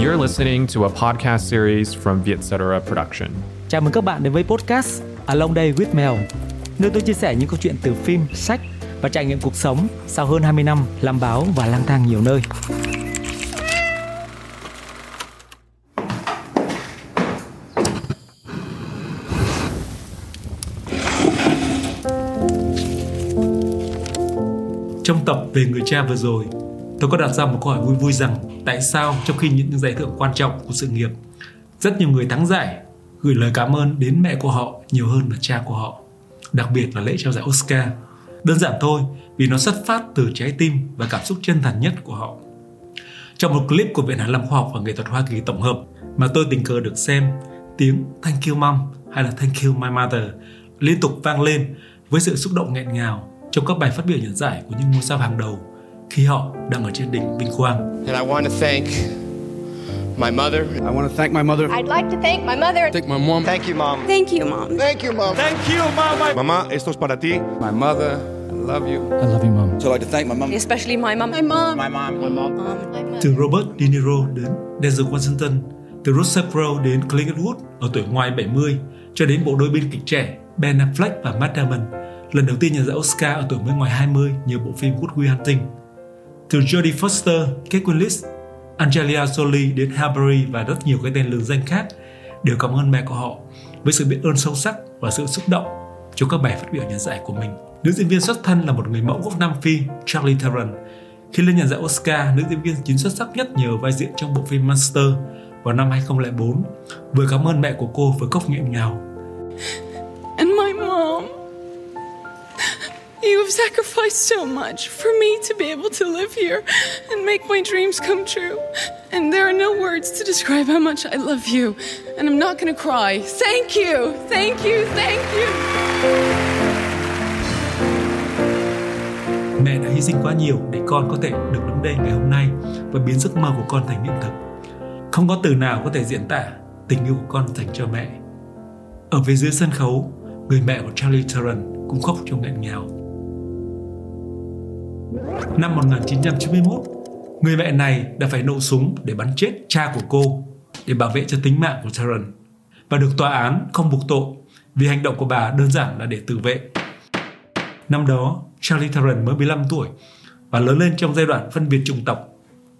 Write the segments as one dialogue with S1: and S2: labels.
S1: You're listening to a podcast series from Vietcetera Production.
S2: Chào mừng các bạn đến với podcast Along Day with Mel, nơi tôi chia sẻ những câu chuyện từ phim, sách và trải nghiệm cuộc sống sau hơn 20 năm làm báo và lang thang nhiều nơi.
S3: Trong tập về người cha vừa rồi, tôi có đặt ra một câu hỏi vui vui rằng tại sao trong khi những giải thưởng quan trọng của sự nghiệp, rất nhiều người thắng giải gửi lời cảm ơn đến mẹ của họ nhiều hơn là cha của họ, đặc biệt là lễ trao giải Oscar. Đơn giản thôi, vì nó xuất phát từ trái tim và cảm xúc chân thành nhất của họ. Trong một clip của Viện Hàn Lâm Khoa học và Nghệ thuật Hoa Kỳ tổng hợp mà tôi tình cờ được xem, tiếng Thank you mom hay là Thank you my mother liên tục vang lên với sự xúc động nghẹn ngào trong các bài phát biểu nhận giải của những ngôi sao hàng đầu khi họ đang ở trên đỉnh vinh quang.
S4: And I want to thank my mother.
S5: I want to thank my mother.
S6: I'd like to thank my mother.
S4: Thank my mom.
S5: Thank you, Mom.
S6: Thank you, Mom.
S5: Thank you, Mom.
S3: Thank you, mama.
S5: Mamá, esto es para ti.
S4: My mother. I love you.
S2: I love you mom.
S5: So I'd like to thank my mom.
S6: Especially my mom. My mom.
S5: My mom. My mom.
S3: Từ Robert De Niro đến Denzel Washington, từ Russell Crowe đến Clint Eastwood ở tuổi ngoài 70 cho đến bộ đôi biên kịch trẻ Ben Affleck và Matt Damon lần đầu tiên nhận giải Oscar ở tuổi mới ngoài 20 nhờ bộ phim Good Will Hunting. Từ Jodie Foster, Kate Winslet, Angelina Jolie đến Halle Berry và rất nhiều cái tên lừng danh khác đều cảm ơn mẹ của họ với sự biết ơn sâu sắc và sự xúc động cho các bài phát biểu nhận giải của mình. Nữ diễn viên xuất thân là một người mẫu gốc Nam Phi, Charlie Theron. Khi lên nhận giải Oscar, nữ diễn viên chính xuất sắc nhất nhờ vai diễn trong bộ phim Monster vào năm 2004, vừa cảm ơn mẹ của cô với cốc nghẹn ngào.
S7: You have sacrificed so much for me to be able to live here and make my dreams come true. And there are no words to describe how much I love you. And I'm not going to cry. Thank you. Thank you. Thank you.
S3: Mẹ đã hy sinh quá nhiều để con có thể được đứng đây ngày hôm nay và biến giấc mơ của con thành hiện thực. Không có từ nào có thể diễn tả tình yêu của con dành cho mẹ. Ở phía dưới sân khấu, người mẹ của Charlie Theron cũng khóc trong nghẹn ngào. Năm 1991, người mẹ này đã phải nổ súng để bắn chết cha của cô để bảo vệ cho tính mạng của Sharon và được tòa án không buộc tội vì hành động của bà đơn giản là để tự vệ. Năm đó, Charlie Theron mới 15 tuổi và lớn lên trong giai đoạn phân biệt chủng tộc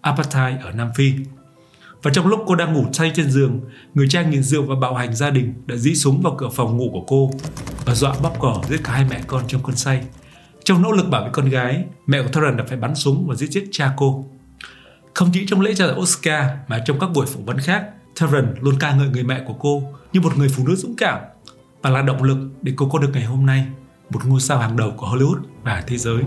S3: apartheid ở Nam Phi. Và trong lúc cô đang ngủ say trên giường, người cha nghiện rượu và bạo hành gia đình đã dí súng vào cửa phòng ngủ của cô và dọa bóp cỏ giết cả hai mẹ con trong cơn say. Trong nỗ lực bảo vệ con gái, mẹ của Thoran đã phải bắn súng và giết chết cha cô. Không chỉ trong lễ trao giải Oscar mà trong các buổi phỏng vấn khác, Thoran luôn ca ngợi người mẹ của cô như một người phụ nữ dũng cảm và là động lực để cô có được ngày hôm nay, một ngôi sao hàng đầu của Hollywood và thế giới.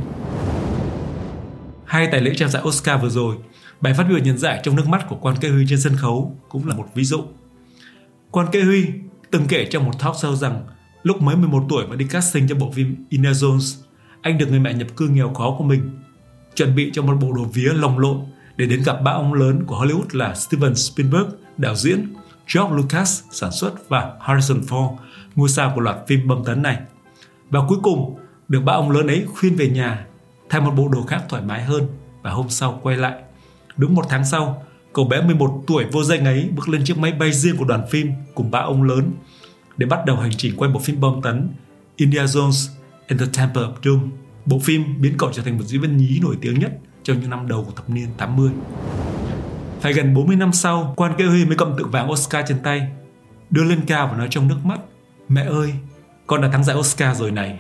S3: Hay tại lễ trao giải Oscar vừa rồi, bài phát biểu nhận giải trong nước mắt của Quan Kê Huy trên sân khấu cũng là một ví dụ. Quan Kê Huy từng kể trong một talk show rằng lúc mới 11 tuổi và đi casting cho bộ phim Indiana Jones, anh được người mẹ nhập cư nghèo khó của mình chuẩn bị cho một bộ đồ vía lồng lộn để đến gặp ba ông lớn của Hollywood là Steven Spielberg, đạo diễn, George Lucas, sản xuất và Harrison Ford, ngôi sao của loạt phim bom tấn này. Và cuối cùng, được ba ông lớn ấy khuyên về nhà, thay một bộ đồ khác thoải mái hơn và hôm sau quay lại. Đúng một tháng sau, cậu bé 11 tuổi vô danh ấy bước lên chiếc máy bay riêng của đoàn phim cùng ba ông lớn để bắt đầu hành trình quay bộ phim bom tấn Indiana Jones and the Temple of Doom. Bộ phim biến cậu trở thành một diễn viên nhí nổi tiếng nhất trong những năm đầu của thập niên 80. Phải gần 40 năm sau, quan kê Huy mới cầm tượng vàng Oscar trên tay, đưa lên cao và nói trong nước mắt, Mẹ ơi, con đã thắng giải Oscar rồi này.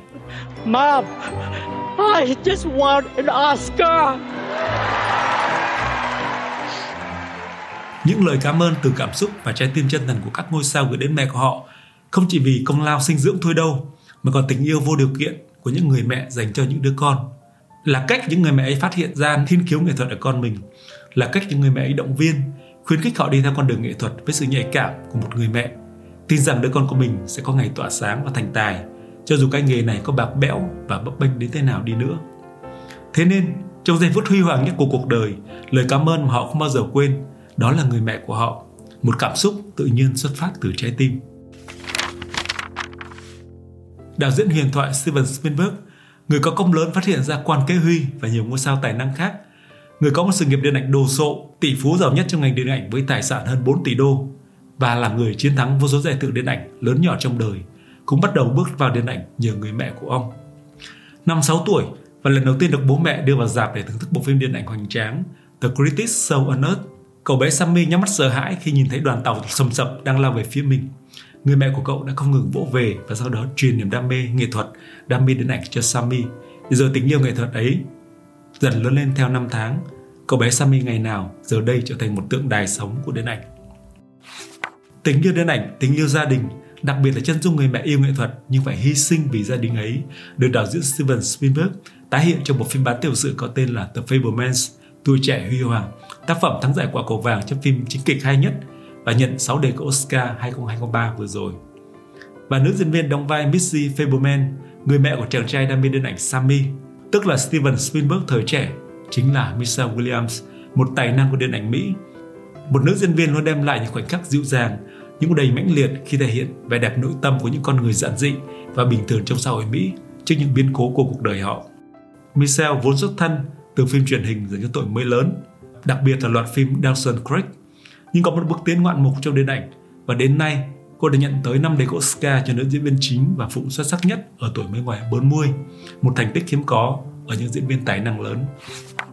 S8: Mom, I just won an Oscar.
S3: Những lời cảm ơn từ cảm xúc và trái tim chân thành của các ngôi sao gửi đến mẹ của họ không chỉ vì công lao sinh dưỡng thôi đâu, mà còn tình yêu vô điều kiện của những người mẹ dành cho những đứa con. Là cách những người mẹ ấy phát hiện ra thiên khiếu nghệ thuật ở con mình, là cách những người mẹ ấy động viên, khuyến khích họ đi theo con đường nghệ thuật với sự nhạy cảm của một người mẹ, tin rằng đứa con của mình sẽ có ngày tỏa sáng và thành tài, cho dù cái nghề này có bạc bẽo và bấp bênh đến thế nào đi nữa. Thế nên, trong giây phút huy hoàng nhất của cuộc đời, lời cảm ơn mà họ không bao giờ quên đó là người mẹ của họ, một cảm xúc tự nhiên xuất phát từ trái tim. Đạo diễn huyền thoại Steven Spielberg, người có công lớn phát hiện ra quan kế Huy và nhiều ngôi sao tài năng khác, người có một sự nghiệp điện ảnh đồ sộ, tỷ phú giàu nhất trong ngành điện ảnh với tài sản hơn 4 tỷ đô và là người chiến thắng vô số giải thưởng điện ảnh lớn nhỏ trong đời, cũng bắt đầu bước vào điện ảnh nhờ người mẹ của ông. Năm 6 tuổi và lần đầu tiên được bố mẹ đưa vào dạp để thưởng thức bộ phim điện ảnh hoành tráng The Greatest Show on Earth, cậu bé Sammy nhắm mắt sợ hãi khi nhìn thấy đoàn tàu sầm sập đang lao về phía mình. Người mẹ của cậu đã không ngừng vỗ về và sau đó truyền niềm đam mê nghệ thuật, đam mê điện ảnh cho Sammy. Giờ tình yêu nghệ thuật ấy dần lớn lên theo năm tháng. Cậu bé Sammy ngày nào giờ đây trở thành một tượng đài sống của điện ảnh. Tình yêu điện ảnh, tình yêu gia đình, đặc biệt là chân dung người mẹ yêu nghệ thuật nhưng phải hy sinh vì gia đình ấy, được đạo diễn Steven Spielberg tái hiện trong một phim bán tiểu sử có tên là The Fablemans, tuổi trẻ huy hoàng, tác phẩm thắng giải quả cầu vàng trong phim chính kịch hay nhất và nhận 6 đề cử Oscar 2023 vừa rồi. Và nữ diễn viên đóng vai Missy Fableman, người mẹ của chàng trai đam mê điện ảnh Sammy, tức là Steven Spielberg thời trẻ, chính là Michelle Williams, một tài năng của điện ảnh Mỹ. Một nữ diễn viên luôn đem lại những khoảnh khắc dịu dàng, những đầy mãnh liệt khi thể hiện vẻ đẹp nội tâm của những con người giản dị và bình thường trong xã hội Mỹ trước những biến cố của cuộc đời họ. Michelle vốn xuất thân từ phim truyền hình dành cho tuổi mới lớn, đặc biệt là loạt phim Dawson Creek, nhưng có một bước tiến ngoạn mục trong điện ảnh và đến nay cô đã nhận tới năm đề cử Oscar cho nữ diễn viên chính và phụ xuất sắc nhất ở tuổi mới ngoài 40, một thành tích hiếm có ở những diễn viên tài năng lớn.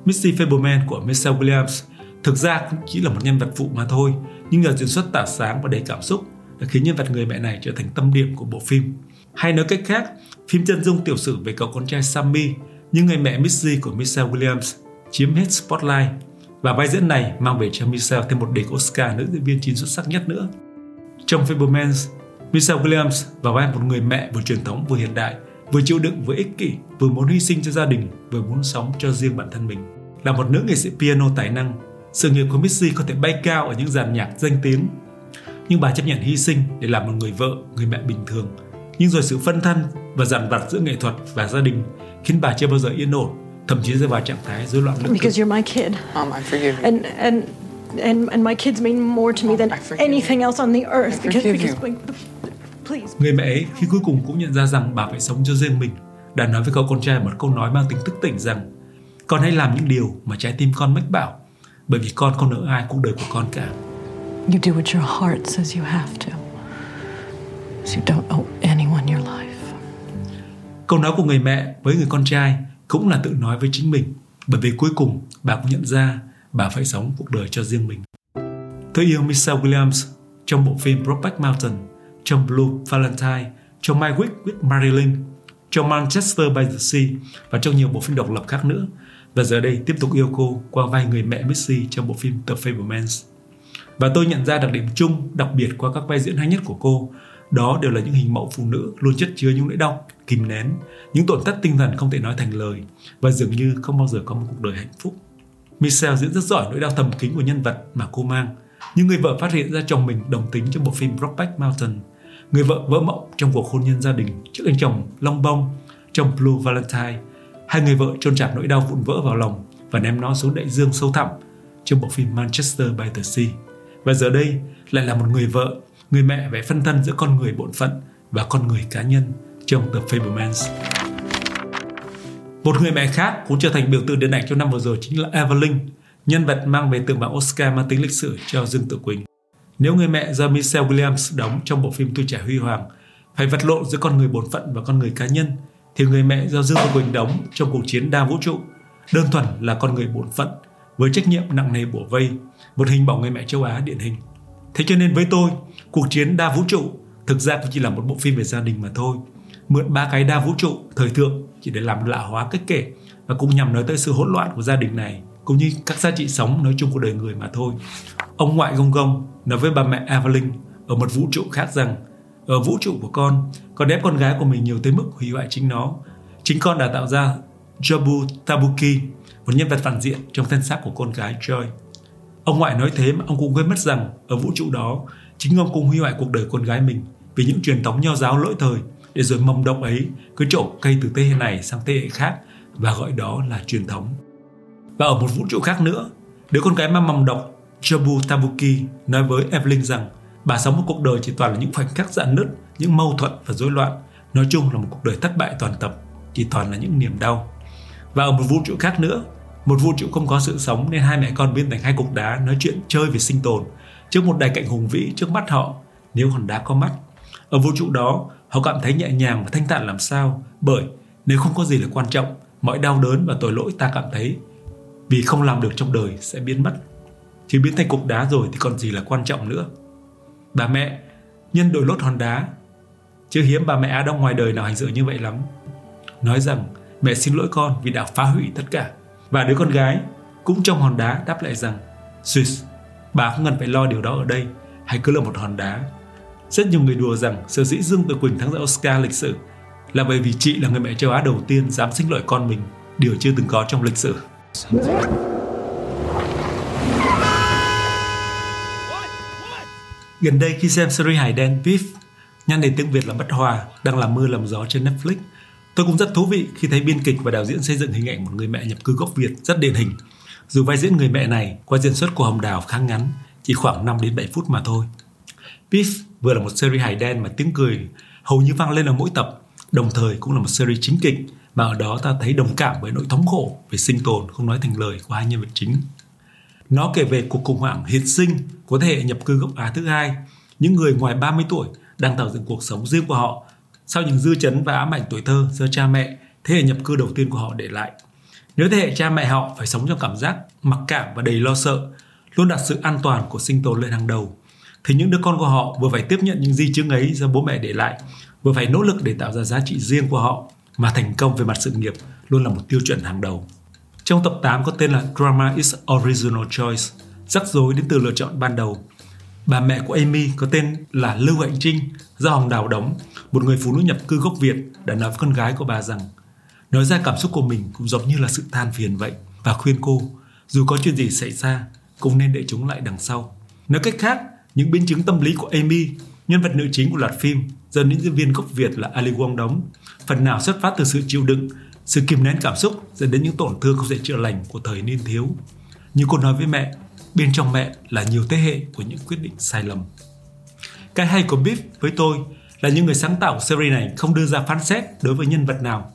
S3: Missy Fableman của Michelle Williams thực ra cũng chỉ là một nhân vật phụ mà thôi, nhưng nhờ diễn xuất tỏa sáng và đầy cảm xúc đã khiến nhân vật người mẹ này trở thành tâm điểm của bộ phim. Hay nói cách khác, phim chân dung tiểu sử về cậu con trai Sammy nhưng người mẹ Missy của Michelle Williams chiếm hết spotlight và vai diễn này mang về cho Michelle thêm một đề Oscar nữ diễn viên chính xuất sắc nhất nữa. Trong Fablemans, Michelle Williams vào vai một người mẹ vừa truyền thống vừa hiện đại, vừa chịu đựng vừa ích kỷ, vừa muốn hy sinh cho gia đình, vừa muốn sống cho riêng bản thân mình. Là một nữ nghệ sĩ piano tài năng, sự nghiệp của Missy có thể bay cao ở những dàn nhạc danh tiếng. Nhưng bà chấp nhận hy sinh để làm một người vợ, người mẹ bình thường. Nhưng rồi sự phân thân và dằn vặt giữa nghệ thuật và gia đình khiến bà chưa bao giờ yên ổn, thậm chí rơi vào trạng thái rối loạn lưỡng
S9: Because you're my kid.
S4: Mom, I forgive you.
S9: And and and and my kids mean more to me than
S4: I forgive
S9: anything else on the earth. Because because
S4: you.
S9: please.
S3: Người mẹ ấy khi cuối cùng cũng nhận ra rằng bà phải sống cho riêng mình, đã nói với cậu con trai một câu nói mang tính thức tỉnh rằng con hãy làm những điều mà trái tim con mách bảo, bởi vì con không nợ ai cuộc đời của con cả.
S10: You do what your heart says you have to. So you don't owe anyone your life.
S3: Câu nói của người mẹ với người con trai cũng là tự nói với chính mình, bởi vì cuối cùng bà cũng nhận ra bà phải sống cuộc đời cho riêng mình. Tôi yêu Michelle Williams trong bộ phim Brokeback Mountain, trong Blue Valentine, trong My Week with Marilyn, trong Manchester by the Sea và trong nhiều bộ phim độc lập khác nữa. Và giờ đây tiếp tục yêu cô qua vai người mẹ Missy trong bộ phim The Fablemans. Và tôi nhận ra đặc điểm chung đặc biệt qua các vai diễn hay nhất của cô đó đều là những hình mẫu phụ nữ luôn chất chứa những nỗi đau, kìm nén, những tổn thất tinh thần không thể nói thành lời và dường như không bao giờ có một cuộc đời hạnh phúc. Michelle diễn rất giỏi nỗi đau thầm kín của nhân vật mà cô mang. Những người vợ phát hiện ra chồng mình đồng tính trong bộ phim Brokeback Mountain. Người vợ vỡ mộng trong cuộc hôn nhân gia đình trước anh chồng long bông trong Blue Valentine. Hai người vợ trôn chặt nỗi đau vụn vỡ vào lòng và ném nó xuống đại dương sâu thẳm trong bộ phim Manchester by the Sea. Và giờ đây lại là một người vợ, người mẹ vẽ phân thân giữa con người bổn phận và con người cá nhân trong The Fablemans. Một người mẹ khác cũng trở thành biểu tượng điện ảnh trong năm vừa rồi chính là Evelyn, nhân vật mang về tượng bảng Oscar mang tính lịch sử cho Dương Tử Quỳnh. Nếu người mẹ do Michelle Williams đóng trong bộ phim Tuổi trẻ huy hoàng phải vật lộn giữa con người bổn phận và con người cá nhân, thì người mẹ do Dương Tử Quỳnh đóng trong cuộc chiến đa vũ trụ đơn thuần là con người bổn phận với trách nhiệm nặng nề bổ vây, một hình mẫu người mẹ châu Á điển hình. Thế cho nên với tôi, cuộc chiến đa vũ trụ thực ra cũng chỉ là một bộ phim về gia đình mà thôi. Mượn ba cái đa vũ trụ thời thượng chỉ để làm lạ hóa cách kể và cũng nhằm nói tới sự hỗn loạn của gia đình này cũng như các giá trị sống nói chung của đời người mà thôi. Ông ngoại gông gông nói với bà mẹ Evelyn ở một vũ trụ khác rằng ở vũ trụ của con, con ép con gái của mình nhiều tới mức hủy hoại chính nó. Chính con đã tạo ra Jobu Tabuki, một nhân vật phản diện trong thân xác của con gái Joy. Ông ngoại nói thế mà ông cũng quên mất rằng ở vũ trụ đó, chính ông cũng hủy hoại cuộc đời con gái mình vì những truyền thống nho giáo lỗi thời để rồi mầm độc ấy cứ trổ cây từ thế hệ này sang thế hệ khác và gọi đó là truyền thống. Và ở một vũ trụ khác nữa, đứa con gái mang mầm độc Jobu Tabuki nói với Evelyn rằng bà sống một cuộc đời chỉ toàn là những khoảnh khắc dạn nứt, những mâu thuẫn và rối loạn. Nói chung là một cuộc đời thất bại toàn tập, chỉ toàn là những niềm đau. Và ở một vũ trụ khác nữa, một vũ trụ không có sự sống nên hai mẹ con biến thành hai cục đá nói chuyện chơi về sinh tồn trước một đài cạnh hùng vĩ trước mắt họ nếu hòn đá có mắt. Ở vũ trụ đó, họ cảm thấy nhẹ nhàng và thanh thản làm sao bởi nếu không có gì là quan trọng, mọi đau đớn và tội lỗi ta cảm thấy vì không làm được trong đời sẽ biến mất. Chứ biến thành cục đá rồi thì còn gì là quan trọng nữa. Bà mẹ, nhân đổi lốt hòn đá. chưa hiếm bà mẹ Á Đông ngoài đời nào hành xử như vậy lắm. Nói rằng mẹ xin lỗi con vì đã phá hủy tất cả. Và đứa con gái cũng trong hòn đá đáp lại rằng Swiss, bà không cần phải lo điều đó ở đây, hãy cứ là một hòn đá. Rất nhiều người đùa rằng sở dĩ Dương Tử Quỳnh thắng giải Oscar lịch sử là bởi vì chị là người mẹ châu Á đầu tiên dám sinh loại con mình, điều chưa từng có trong lịch sử. Gần đây khi xem series hài đen Beef, nhan đề tiếng Việt là Bất Hòa, đang làm mưa làm gió trên Netflix, tôi cũng rất thú vị khi thấy biên kịch và đạo diễn xây dựng hình ảnh một người mẹ nhập cư gốc Việt rất điển hình. Dù vai diễn người mẹ này qua diễn xuất của Hồng Đào khá ngắn, chỉ khoảng 5 đến 7 phút mà thôi. Beef vừa là một series hài đen mà tiếng cười hầu như vang lên ở mỗi tập, đồng thời cũng là một series chính kịch mà ở đó ta thấy đồng cảm với nỗi thống khổ về sinh tồn không nói thành lời của hai nhân vật chính. Nó kể về cuộc khủng hoảng hiện sinh của thế hệ nhập cư gốc Á thứ hai, những người ngoài 30 tuổi đang tạo dựng cuộc sống riêng của họ sau những dư chấn và ám ảnh tuổi thơ do cha mẹ thế hệ nhập cư đầu tiên của họ để lại. Nếu thế hệ cha mẹ họ phải sống trong cảm giác mặc cảm và đầy lo sợ, luôn đặt sự an toàn của sinh tồn lên hàng đầu, thì những đứa con của họ vừa phải tiếp nhận những di chứng ấy do bố mẹ để lại, vừa phải nỗ lực để tạo ra giá trị riêng của họ mà thành công về mặt sự nghiệp luôn là một tiêu chuẩn hàng đầu. Trong tập 8 có tên là Drama is Original Choice, rắc rối đến từ lựa chọn ban đầu. Bà mẹ của Amy có tên là Lưu Hạnh Trinh, do Hồng Đào đóng, một người phụ nữ nhập cư gốc Việt đã nói với con gái của bà rằng nói ra cảm xúc của mình cũng giống như là sự than phiền vậy và khuyên cô dù có chuyện gì xảy ra cũng nên để chúng lại đằng sau. Nói cách khác, những biến chứng tâm lý của Amy, nhân vật nữ chính của loạt phim do những diễn viên gốc Việt là Ali Wong đóng, phần nào xuất phát từ sự chịu đựng, sự kìm nén cảm xúc dẫn đến những tổn thương không thể chữa lành của thời niên thiếu. Như cô nói với mẹ, bên trong mẹ là nhiều thế hệ của những quyết định sai lầm. Cái hay của Biff với tôi là những người sáng tạo của series này không đưa ra phán xét đối với nhân vật nào.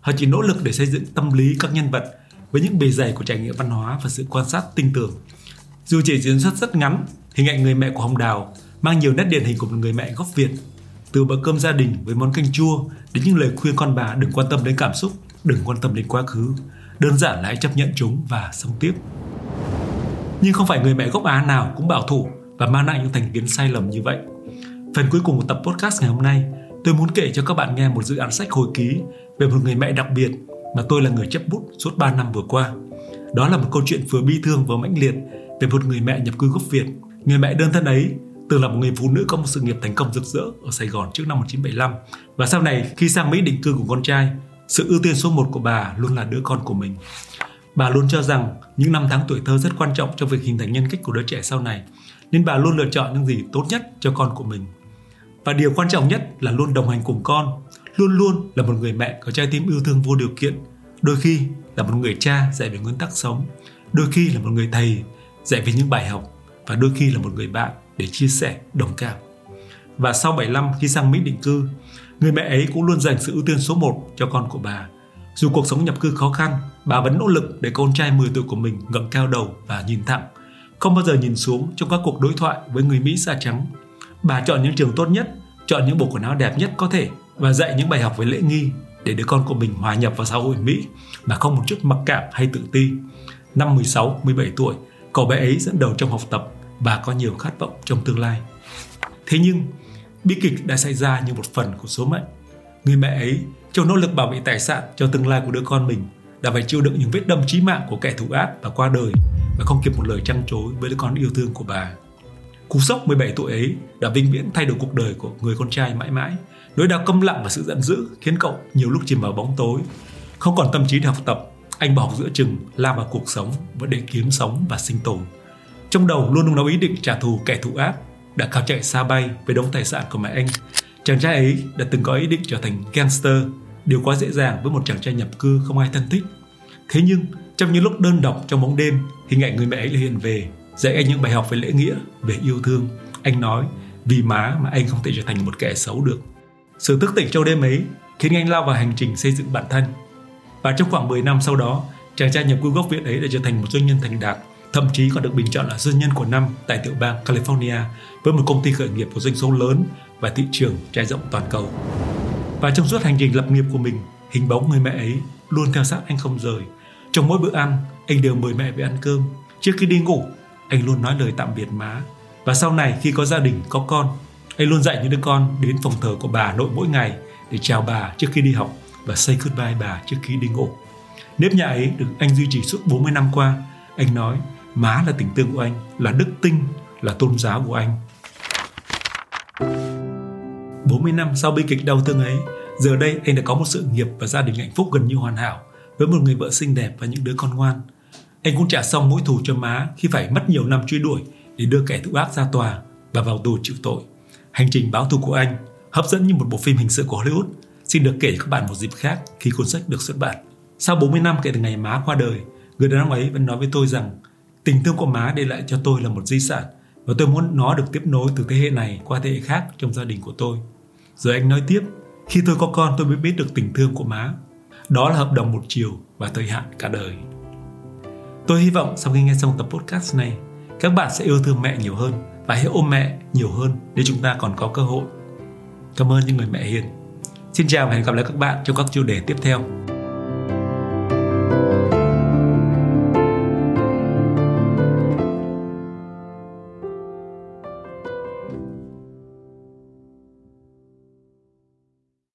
S3: Họ chỉ nỗ lực để xây dựng tâm lý các nhân vật với những bề dày của trải nghiệm văn hóa và sự quan sát tinh tường. Dù chỉ diễn xuất rất ngắn, hình ảnh người mẹ của Hồng Đào mang nhiều nét điển hình của một người mẹ gốc Việt. Từ bữa cơm gia đình với món canh chua đến những lời khuyên con bà đừng quan tâm đến cảm xúc, đừng quan tâm đến quá khứ. Đơn giản là hãy chấp nhận chúng và sống tiếp. Nhưng không phải người mẹ gốc Á nào cũng bảo thủ và mang lại những thành kiến sai lầm như vậy. Phần cuối cùng của tập podcast ngày hôm nay, tôi muốn kể cho các bạn nghe một dự án sách hồi ký về một người mẹ đặc biệt mà tôi là người chấp bút suốt 3 năm vừa qua. Đó là một câu chuyện vừa bi thương vừa mãnh liệt về một người mẹ nhập cư gốc Việt. Người mẹ đơn thân ấy từng là một người phụ nữ có một sự nghiệp thành công rực rỡ ở Sài Gòn trước năm 1975 và sau này khi sang Mỹ định cư cùng con trai, sự ưu tiên số 1 của bà luôn là đứa con của mình. Bà luôn cho rằng những năm tháng tuổi thơ rất quan trọng cho việc hình thành nhân cách của đứa trẻ sau này, nên bà luôn lựa chọn những gì tốt nhất cho con của mình. Và điều quan trọng nhất là luôn đồng hành cùng con, luôn luôn là một người mẹ có trái tim yêu thương vô điều kiện, đôi khi là một người cha dạy về nguyên tắc sống, đôi khi là một người thầy dạy về những bài học và đôi khi là một người bạn để chia sẻ, đồng cảm. Và sau 75 khi sang Mỹ định cư, người mẹ ấy cũng luôn dành sự ưu tiên số 1 cho con của bà. Dù cuộc sống nhập cư khó khăn, bà vẫn nỗ lực để con trai 10 tuổi của mình ngẩng cao đầu và nhìn thẳng, không bao giờ nhìn xuống trong các cuộc đối thoại với người Mỹ da trắng. Bà chọn những trường tốt nhất, chọn những bộ quần áo đẹp nhất có thể và dạy những bài học về lễ nghi để đứa con của mình hòa nhập vào xã hội Mỹ mà không một chút mặc cảm hay tự ti. Năm 16, 17 tuổi, cậu bé ấy dẫn đầu trong học tập và có nhiều khát vọng trong tương lai. Thế nhưng, bi kịch đã xảy ra như một phần của số mệnh. Người mẹ ấy, trong nỗ lực bảo vệ tài sản cho tương lai của đứa con mình, đã phải chịu đựng những vết đâm chí mạng của kẻ thù ác và qua đời và không kịp một lời trăn trối với đứa con yêu thương của bà. Cú sốc 17 tuổi ấy đã vinh viễn thay đổi cuộc đời của người con trai mãi mãi. Nỗi đau câm lặng và sự giận dữ khiến cậu nhiều lúc chìm vào bóng tối. Không còn tâm trí để học tập, anh bỏ học giữa chừng, lao vào cuộc sống và để kiếm sống và sinh tồn. Trong đầu luôn nung nấu ý định trả thù kẻ thù ác, đã cao chạy xa bay với đống tài sản của mẹ anh. Chàng trai ấy đã từng có ý định trở thành gangster, điều quá dễ dàng với một chàng trai nhập cư không ai thân thích. Thế nhưng, trong những lúc đơn độc trong bóng đêm, hình ảnh người mẹ ấy hiện về, dạy anh những bài học về lễ nghĩa, về yêu thương. Anh nói, vì má mà anh không thể trở thành một kẻ xấu được. Sự thức tỉnh trong đêm ấy khiến anh lao vào hành trình xây dựng bản thân. Và trong khoảng 10 năm sau đó, Chàng trai nhập cư gốc Việt ấy đã trở thành một doanh nhân thành đạt, thậm chí còn được bình chọn là doanh nhân của năm tại tiểu bang California với một công ty khởi nghiệp có doanh số lớn và thị trường trải rộng toàn cầu. Và trong suốt hành trình lập nghiệp của mình, hình bóng người mẹ ấy luôn theo sát anh không rời. Trong mỗi bữa ăn, anh đều mời mẹ về ăn cơm. Trước khi đi ngủ, anh luôn nói lời tạm biệt má. Và sau này khi có gia đình, có con, anh luôn dạy những đứa con đến phòng thờ của bà nội mỗi ngày để chào bà trước khi đi học và say goodbye bà trước khi đi ngủ. Nếp nhà ấy được anh duy trì suốt 40 năm qua. Anh nói, má là tình tương của anh, là đức tinh, là tôn giáo của anh. 40 năm sau bi kịch đau thương ấy, giờ đây anh đã có một sự nghiệp và gia đình hạnh phúc gần như hoàn hảo với một người vợ xinh đẹp và những đứa con ngoan. Anh cũng trả xong mỗi thù cho má khi phải mất nhiều năm truy đuổi để đưa kẻ thù ác ra tòa và vào tù chịu tội. Hành trình báo thù của anh hấp dẫn như một bộ phim hình sự của Hollywood xin được kể cho các bạn một dịp khác khi cuốn sách được xuất bản. Sau 40 năm kể từ ngày má qua đời, người đàn ông ấy vẫn nói với tôi rằng tình thương của má để lại cho tôi là một di sản và tôi muốn nó được tiếp nối từ thế hệ này qua thế hệ khác trong gia đình của tôi. Rồi anh nói tiếp, khi tôi có con tôi mới biết được tình thương của má. Đó là hợp đồng một chiều và thời hạn cả đời. Tôi hy vọng sau khi nghe xong tập podcast này, các bạn sẽ yêu thương mẹ nhiều hơn và hãy ôm mẹ nhiều hơn để chúng ta còn có cơ hội. Cảm ơn những người mẹ hiền. Xin chào và hẹn gặp lại các bạn trong các chủ đề tiếp theo.